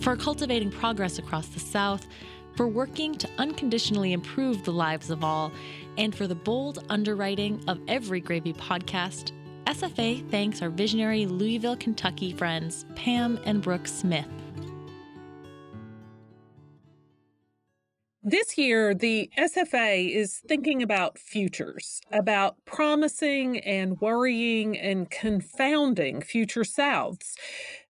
for cultivating progress across the South, for working to unconditionally improve the lives of all, and for the bold underwriting of every Gravy podcast. SFA thanks our visionary Louisville, Kentucky friends, Pam and Brooke Smith. This year, the SFA is thinking about futures, about promising and worrying and confounding future Souths.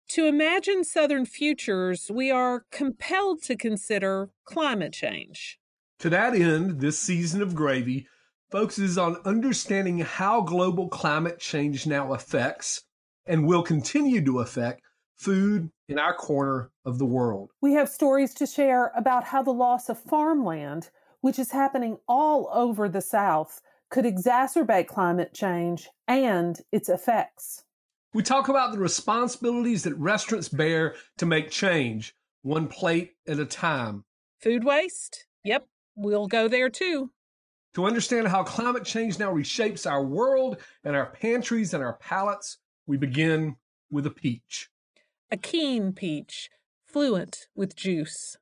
To imagine Southern futures, we are compelled to consider climate change. To that end, this season of Gravy focuses on understanding how global climate change now affects and will continue to affect food in our corner of the world. We have stories to share about how the loss of farmland, which is happening all over the South, could exacerbate climate change and its effects. We talk about the responsibilities that restaurants bear to make change, one plate at a time. Food waste? Yep, we'll go there too. To understand how climate change now reshapes our world and our pantries and our palates, we begin with a peach a keen peach, fluent with juice.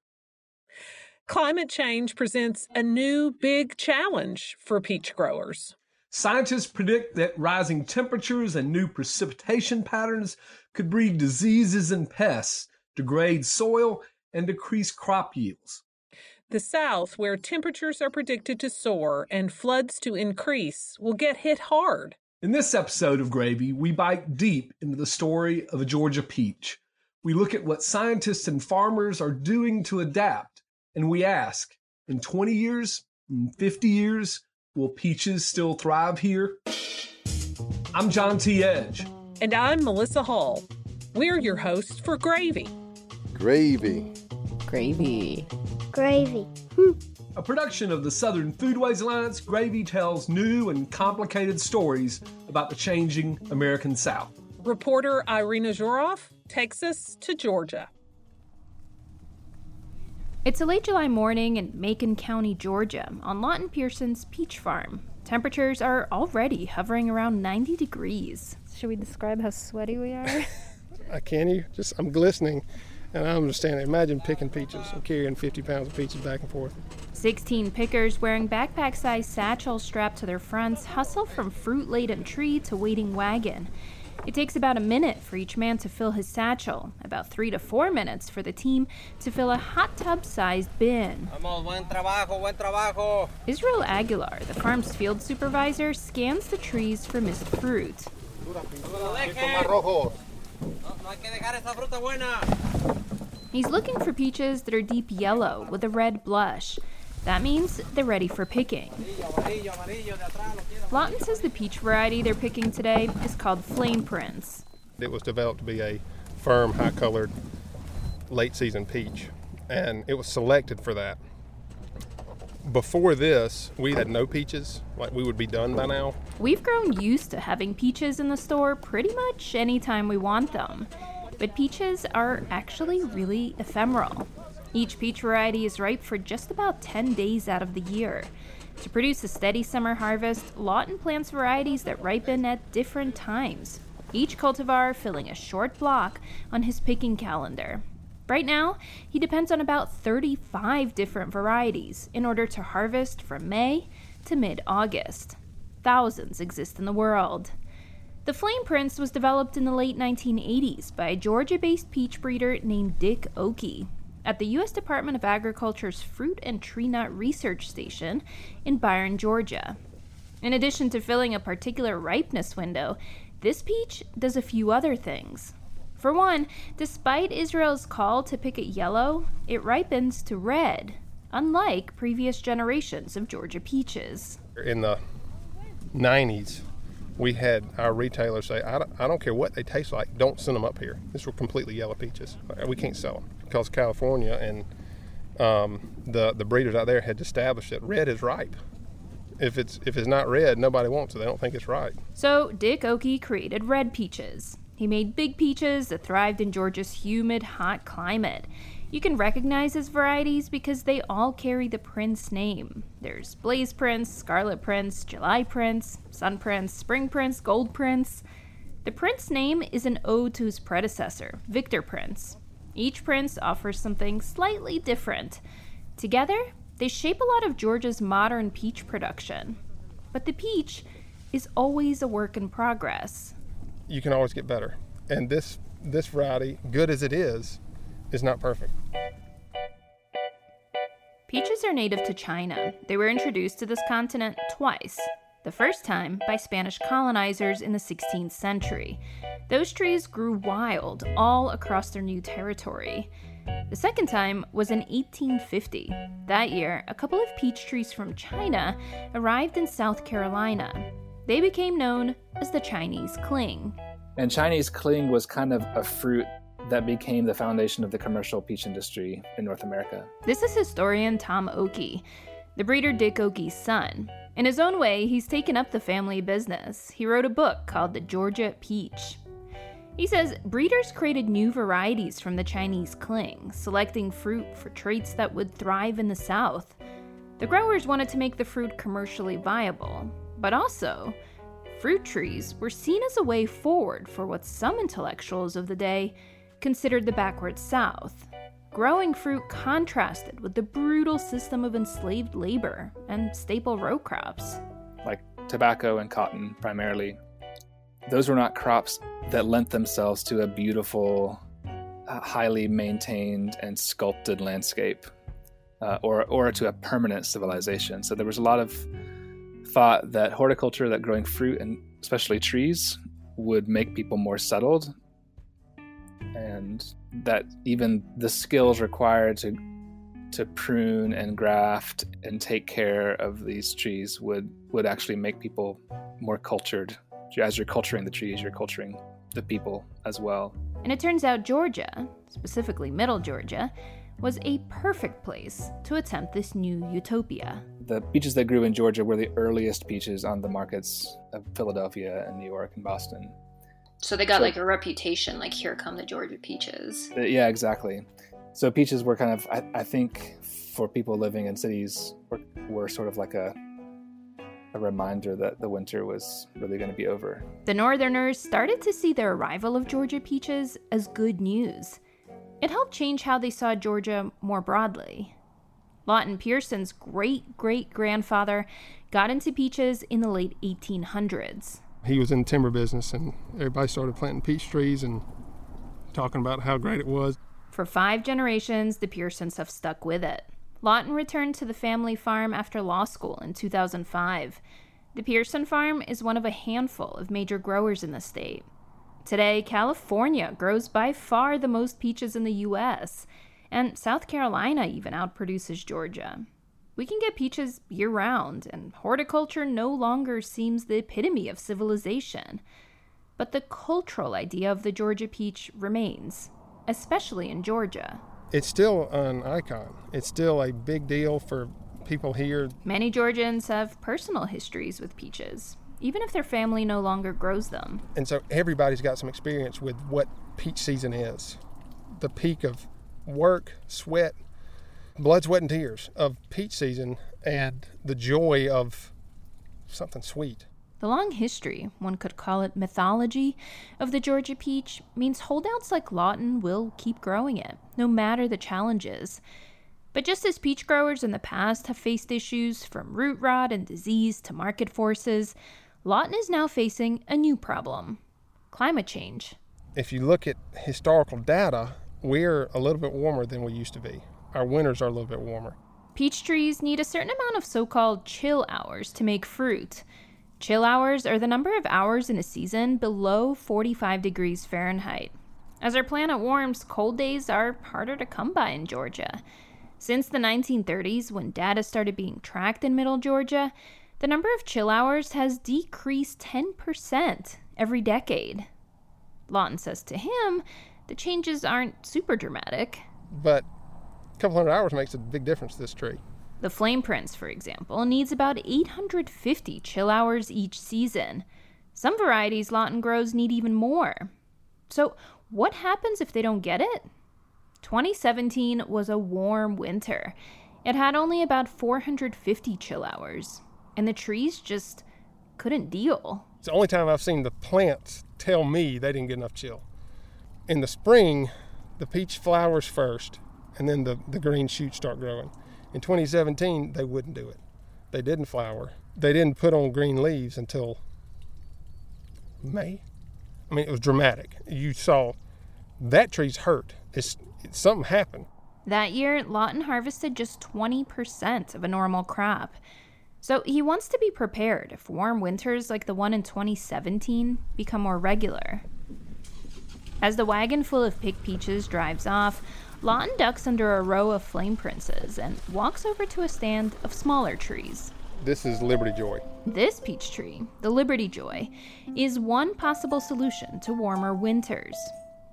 Climate change presents a new big challenge for peach growers. Scientists predict that rising temperatures and new precipitation patterns could breed diseases and pests, degrade soil, and decrease crop yields. The South, where temperatures are predicted to soar and floods to increase, will get hit hard. In this episode of Gravy, we bite deep into the story of a Georgia peach. We look at what scientists and farmers are doing to adapt, and we ask in 20 years, in 50 years, will peaches still thrive here? I'm John T. Edge. And I'm Melissa Hall. We're your hosts for Gravy. Gravy. Gravy. Gravy. A production of the Southern Foodways Alliance, Gravy tells new and complicated stories about the changing American South. Reporter Irina Zhorov takes us to Georgia. It's a late July morning in Macon County, Georgia, on Lawton Pearson's peach farm. Temperatures are already hovering around 90 degrees. Should we describe how sweaty we are? I can't you? Just I'm glistening. And I understand. Imagine picking peaches and carrying 50 pounds of peaches back and forth. 16 pickers wearing backpack sized satchels strapped to their fronts hustle from fruit laden tree to waiting wagon. It takes about a minute for each man to fill his satchel, about three to four minutes for the team to fill a hot tub sized bin. Vamos, buen trabajo, buen trabajo. Israel Aguilar, the farm's field supervisor, scans the trees for missed fruit. He's looking for peaches that are deep yellow with a red blush. That means they're ready for picking. Lawton says the peach variety they're picking today is called Flame Prince. It was developed to be a firm, high colored, late season peach, and it was selected for that. Before this, we had no peaches, like we would be done by now. We've grown used to having peaches in the store pretty much anytime we want them. But peaches are actually really ephemeral. Each peach variety is ripe for just about 10 days out of the year. To produce a steady summer harvest, Lawton plants varieties that ripen at different times, each cultivar filling a short block on his picking calendar. Right now, he depends on about 35 different varieties in order to harvest from May to mid August. Thousands exist in the world. The Flame Prince was developed in the late 1980s by a Georgia based peach breeder named Dick Okie at the U.S. Department of Agriculture's Fruit and Tree Nut Research Station in Byron, Georgia. In addition to filling a particular ripeness window, this peach does a few other things. For one, despite Israel's call to pick it yellow, it ripens to red, unlike previous generations of Georgia peaches. In the 90s, we had our retailers say, I don't, I don't care what they taste like, don't send them up here. These were completely yellow peaches. We can't sell them because California and um, the the breeders out there had established that red is ripe. If it's if it's not red, nobody wants it. They don't think it's right. So Dick Okie created red peaches. He made big peaches that thrived in Georgia's humid, hot climate. You can recognize his varieties because they all carry the Prince name. There's Blaze Prince, Scarlet Prince, July Prince, Sun Prince, Spring Prince, Gold Prince. The Prince name is an ode to his predecessor, Victor Prince. Each prince offers something slightly different. Together, they shape a lot of Georgia's modern peach production. But the peach is always a work in progress. You can always get better. And this this variety, good as it is, is not perfect. Peaches are native to China. They were introduced to this continent twice. The first time by Spanish colonizers in the 16th century. Those trees grew wild all across their new territory. The second time was in 1850. That year, a couple of peach trees from China arrived in South Carolina. They became known as the Chinese cling. And Chinese cling was kind of a fruit that became the foundation of the commercial peach industry in North America. This is historian Tom Okie, the breeder Dick Okie's son. In his own way, he's taken up the family business. He wrote a book called The Georgia Peach. He says breeders created new varieties from the Chinese cling, selecting fruit for traits that would thrive in the South. The growers wanted to make the fruit commercially viable, but also, fruit trees were seen as a way forward for what some intellectuals of the day considered the backward South. Growing fruit contrasted with the brutal system of enslaved labor and staple row crops. Like tobacco and cotton, primarily. Those were not crops that lent themselves to a beautiful, uh, highly maintained, and sculpted landscape, uh, or, or to a permanent civilization. So there was a lot of thought that horticulture, that growing fruit, and especially trees, would make people more settled and that even the skills required to to prune and graft and take care of these trees would would actually make people more cultured. As you're culturing the trees, you're culturing the people as well. And it turns out Georgia, specifically Middle Georgia, was a perfect place to attempt this new utopia. The peaches that grew in Georgia were the earliest peaches on the markets of Philadelphia and New York and Boston. So they got so, like a reputation, like here come the Georgia peaches. Uh, yeah, exactly. So peaches were kind of, I, I think, for people living in cities, were, were sort of like a a reminder that the winter was really going to be over. The Northerners started to see the arrival of Georgia peaches as good news. It helped change how they saw Georgia more broadly. Lawton Pearson's great great grandfather got into peaches in the late 1800s he was in the timber business, and everybody started planting peach trees and talking about how great it was. For five generations, the Pearsons have stuck with it. Lawton returned to the family farm after law school in 2005. The Pearson farm is one of a handful of major growers in the state. Today, California grows by far the most peaches in the U.S., and South Carolina even outproduces Georgia. We can get peaches year round, and horticulture no longer seems the epitome of civilization. But the cultural idea of the Georgia peach remains, especially in Georgia. It's still an icon. It's still a big deal for people here. Many Georgians have personal histories with peaches, even if their family no longer grows them. And so everybody's got some experience with what peach season is the peak of work, sweat, blood, sweat, and tears of peach season and the joy of something sweet. The long history, one could call it mythology, of the Georgia peach means holdouts like Lawton will keep growing it, no matter the challenges. But just as peach growers in the past have faced issues from root rot and disease to market forces, Lawton is now facing a new problem climate change. If you look at historical data, we're a little bit warmer than we used to be our winters are a little bit warmer. Peach trees need a certain amount of so called chill hours to make fruit. Chill hours are the number of hours in a season below 45 degrees Fahrenheit. As our planet warms, cold days are harder to come by in Georgia. Since the 1930s, when data started being tracked in Middle Georgia, the number of chill hours has decreased 10% every decade. Lawton says to him, the changes aren't super dramatic. But a couple hundred hours makes a big difference to this tree. The Flame Prince, for example, needs about 850 chill hours each season. Some varieties Lawton grows need even more. So, what happens if they don't get it? 2017 was a warm winter. It had only about 450 chill hours, and the trees just couldn't deal. It's the only time I've seen the plants tell me they didn't get enough chill. In the spring, the peach flowers first, and then the, the green shoots start growing. In 2017, they wouldn't do it. They didn't flower. They didn't put on green leaves until May. I mean, it was dramatic. You saw that tree's hurt. It's, it's something happened. That year, Lawton harvested just 20% of a normal crop. So he wants to be prepared if warm winters like the one in 2017 become more regular. As the wagon full of picked peaches drives off, Lawton ducks under a row of flame princes and walks over to a stand of smaller trees. This is Liberty Joy. This peach tree, the Liberty Joy, is one possible solution to warmer winters.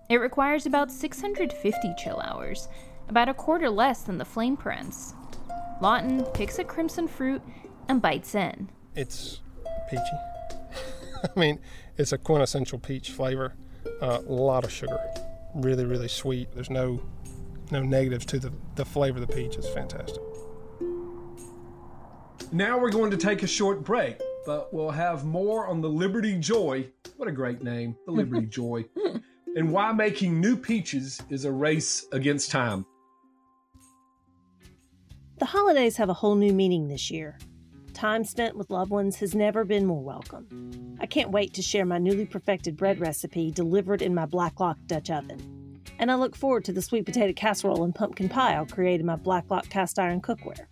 It requires about 650 chill hours, about a quarter less than the flame prince. Lawton picks a crimson fruit and bites in. It's peachy. I mean, it's a quintessential peach flavor. Uh, a lot of sugar, really, really sweet. There's no no negatives to the, the flavor of the peach. It's fantastic. Now we're going to take a short break, but we'll have more on the Liberty Joy. What a great name, the Liberty Joy. And why making new peaches is a race against time. The holidays have a whole new meaning this year. Time spent with loved ones has never been more welcome. I can't wait to share my newly perfected bread recipe delivered in my Blacklock Dutch oven. And I look forward to the sweet potato casserole and pumpkin pie I'll create in my Blacklock cast iron cookware.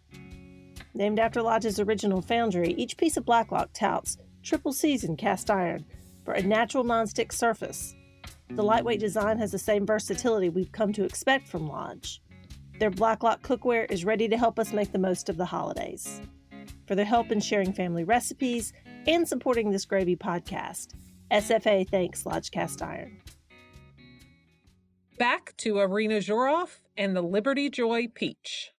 Named after Lodge's original foundry, each piece of Blacklock touts triple seasoned cast iron for a natural nonstick surface. The lightweight design has the same versatility we've come to expect from Lodge. Their Blacklock cookware is ready to help us make the most of the holidays. For their help in sharing family recipes and supporting this gravy podcast, SFA thanks Lodge Cast Iron. Back to Irina Zhorov and the Liberty Joy peach.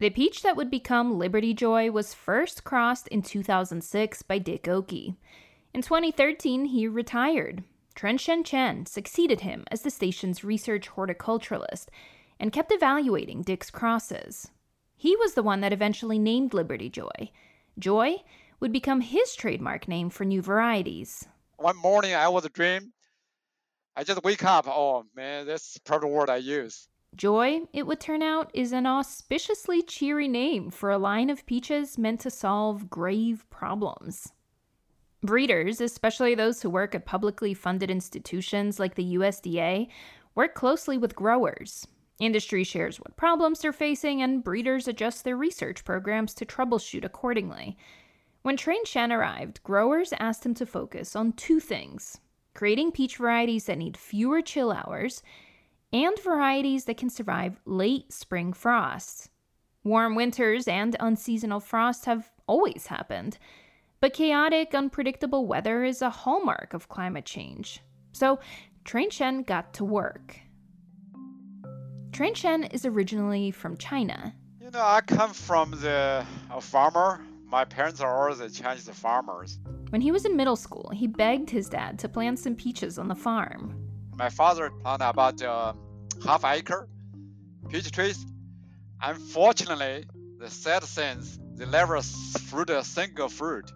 The peach that would become Liberty Joy was first crossed in 2006 by Dick Okie. In 2013, he retired. Chunxian Chen succeeded him as the station's research horticulturalist and kept evaluating Dick's crosses. He was the one that eventually named Liberty Joy. Joy would become his trademark name for new varieties. One morning I was a dream. I just wake up. Oh man, that's probably the word I use. Joy, it would turn out, is an auspiciously cheery name for a line of peaches meant to solve grave problems. Breeders, especially those who work at publicly funded institutions like the USDA, work closely with growers. Industry shares what problems they're facing, and breeders adjust their research programs to troubleshoot accordingly. When Chunxian arrived, growers asked him to focus on two things creating peach varieties that need fewer chill hours and varieties that can survive late spring frosts. Warm winters and unseasonal frosts have always happened, but chaotic, unpredictable weather is a hallmark of climate change. So, Chunxian got to work. Chunxian is originally from China. You know, I come from the a farmer. My parents are also Chinese farmers. When he was in middle school, he begged his dad to plant some peaches on the farm. My father planted about uh, half acre peach trees. Unfortunately, the sad things they never fruit a single fruit.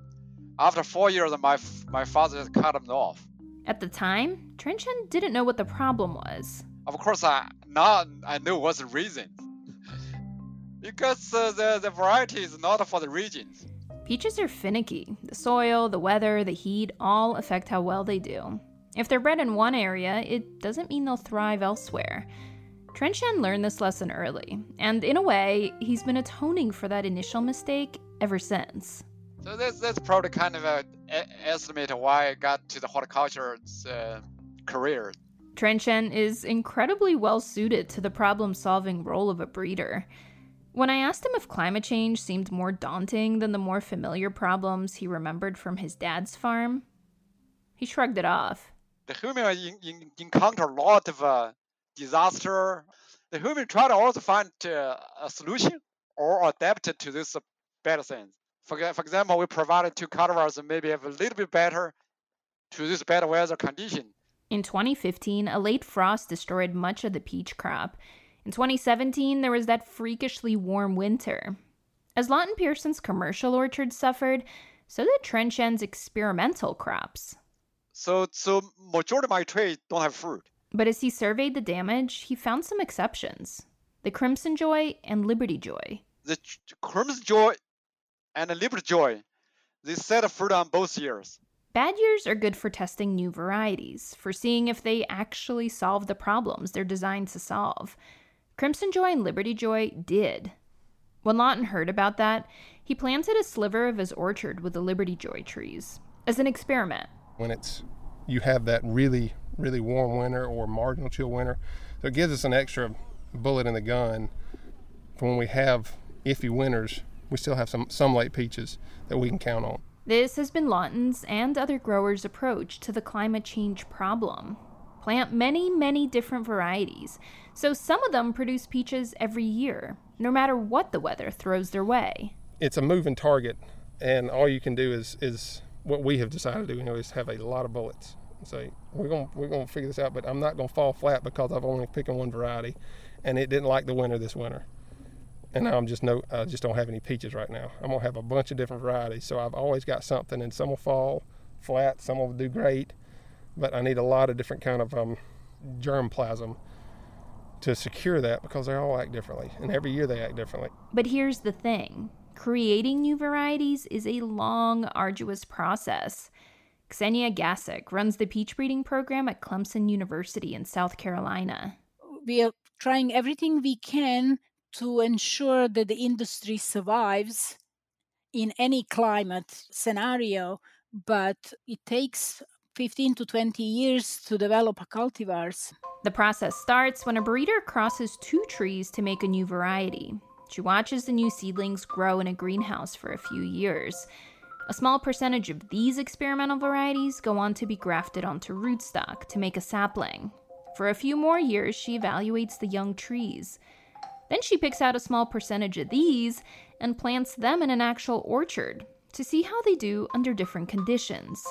After four years, my my father just cut them off. At the time, Chunxian didn't know what the problem was. Of course, I now I know what's the reason. because uh, the the variety is not for the regions. Peaches are finicky. The soil, the weather, the heat all affect how well they do. If they're bred in one area, it doesn't mean they'll thrive elsewhere. Chunxian learned this lesson early, and in a way, he's been atoning for that initial mistake ever since. So that's that's probably kind of a, a estimate of why I got to the horticulture uh, career. Chunxian is incredibly well suited to the problem solving role of a breeder. When I asked him if climate change seemed more daunting than the more familiar problems he remembered from his dad's farm, he shrugged it off. The human in, in, encounter a lot of uh, disaster. The human try to also find uh, a solution or adapt to this better things. For, for example, we provided two cultivars that maybe have a little bit better to this better weather condition. In 2015, a late frost destroyed much of the peach crop. In 2017, there was that freakishly warm winter. As Lawton Pearson's commercial orchards suffered, so did Chunxian's experimental crops. So, so majority of my trees don't have fruit. But as he surveyed the damage, he found some exceptions the Crimson Joy and Liberty Joy. The ch- Crimson Joy and the Liberty Joy, they set fruit on both years. Bad years are good for testing new varieties, for seeing if they actually solve the problems they're designed to solve. Crimson Joy and Liberty Joy did. When Lawton heard about that, he planted a sliver of his orchard with the Liberty Joy trees as an experiment. When it's you have that really really warm winter or marginal chill winter, so it gives us an extra bullet in the gun for when we have iffy winters. We still have some some late peaches that we can count on. This has been Lawton's and other growers' approach to the climate change problem. Plant many, many different varieties, so some of them produce peaches every year, no matter what the weather throws their way. It's a moving target, and all you can do is is what we have decided to do. You know, is have a lot of bullets. Say we're gonna we're gonna figure this out, but I'm not gonna fall flat because I've only picked one variety, and it didn't like the winter this winter. And now I'm just no, I just don't have any peaches right now. I'm gonna have a bunch of different varieties, so I've always got something, and some will fall flat, some will do great, but I need a lot of different kind of um, germplasm to secure that because they all act differently, and every year they act differently. But here's the thing creating new varieties is a long, arduous process. Ksenija Gasic runs the peach breeding program at Clemson University in South Carolina. We are trying everything we can to ensure that the industry survives in any climate scenario, but it takes 15 to 20 years to develop cultivars. The process starts when a breeder crosses two trees to make a new variety. She watches the new seedlings grow in a greenhouse for a few years. A small percentage of these experimental varieties go on to be grafted onto rootstock to make a sapling. For a few more years, she evaluates the young trees. Then she picks out a small percentage of these and plants them in an actual orchard to see how they do under different conditions.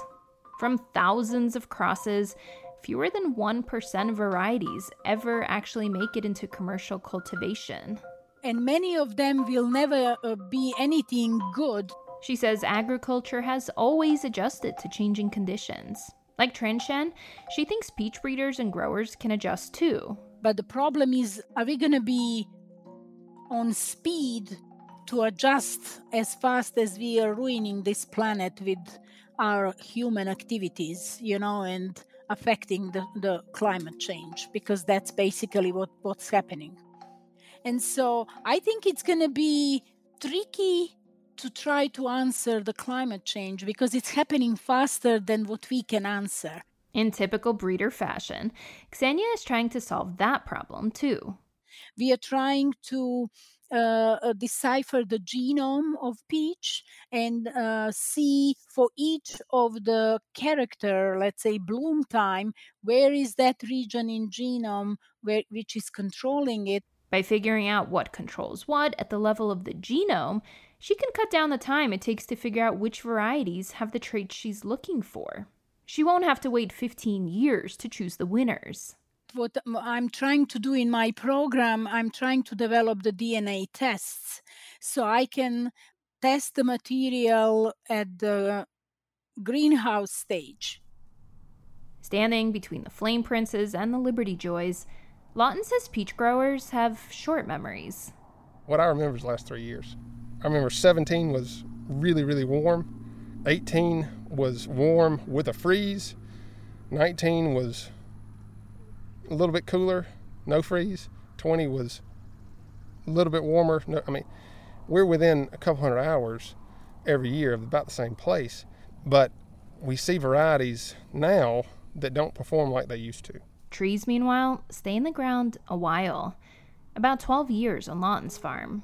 From thousands of crosses, fewer than 1% of varieties ever actually make it into commercial cultivation. And many of them will never uh, be anything good. She says agriculture has always adjusted to changing conditions. Like Chunxian, she thinks peach breeders and growers can adjust too. But the problem is are we going to be on speed to adjust as fast as we are ruining this planet with our human activities, you know, and affecting the, the climate change because that's basically what, what's happening. And so I think it's going to be tricky to try to answer the climate change because it's happening faster than what we can answer. In typical breeder fashion, Ksenija is trying to solve that problem too. We are trying to uh, uh, decipher the genome of peach and uh, see for each of the character let's say bloom time where is that region in genome where, which is controlling it? By figuring out what controls what at the level of the genome she can cut down the time it takes to figure out which varieties have the traits she's looking for. She won't have to wait 15 years to choose the winners what I'm trying to do in my program, I'm trying to develop the DNA tests so I can test the material at the greenhouse stage. Standing between the Flame Princes and the Liberty Joys, Lawton says peach growers have short memories. What I remember is the last three years. I remember 17 was really, really warm. 18 was warm with a freeze. 19 was a little bit cooler, no freeze. 20 was a little bit warmer. No, I mean, we're within a couple hundred hours every year of about the same place, but we see varieties now that don't perform like they used to. Trees, meanwhile, stay in the ground a while, about 12 years on Lawton's farm.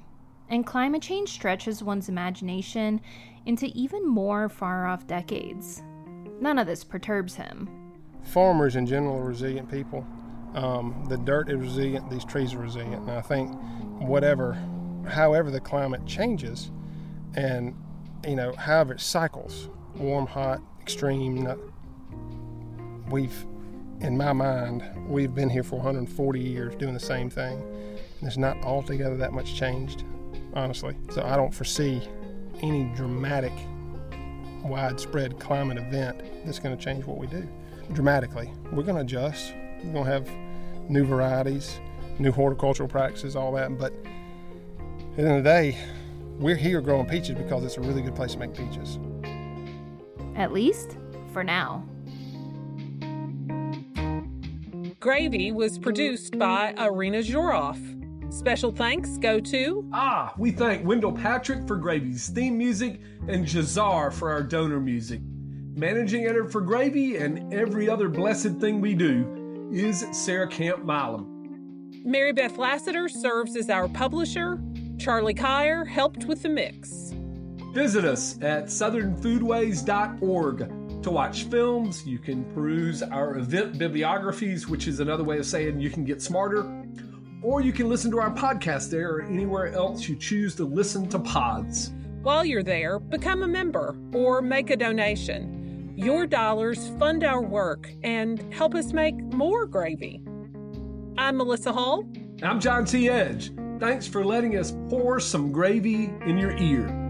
And climate change stretches one's imagination into even more far off decades. None of this perturbs him. Farmers in general are resilient people. Um, the dirt is resilient, these trees are resilient. And I think whatever, however the climate changes, and you know, however it cycles, warm, hot, extreme, not, we've, in my mind, we've been here for 140 years doing the same thing. And There's not altogether that much changed, honestly. So I don't foresee any dramatic, widespread climate event that's going to change what we do dramatically. We're going to adjust We're going to have new varieties, new horticultural practices, all that. But at the end of the day, we're here growing peaches because it's a really good place to make peaches. At least for now. Gravy was produced by Irina Zhorov. Special thanks go to. Ah, we thank Wendell Patrick for Gravy's theme music and Jazar for our donor music. Managing editor for Gravy and every other blessed thing we do is Sarah Camp Milam. Mary Beth Lassiter serves as our publisher. Charlie Kyer helped with the mix. Visit us at southernfoodways.org to watch films. You can peruse our event bibliographies, which is another way of saying you can get smarter. Or you can listen to our podcast there or anywhere else you choose to listen to pods. While you're there, become a member or make a donation. Your dollars fund our work and help us make more gravy. I'm Melissa Hall. I'm John T. Edge. Thanks for letting us pour some gravy in your ear.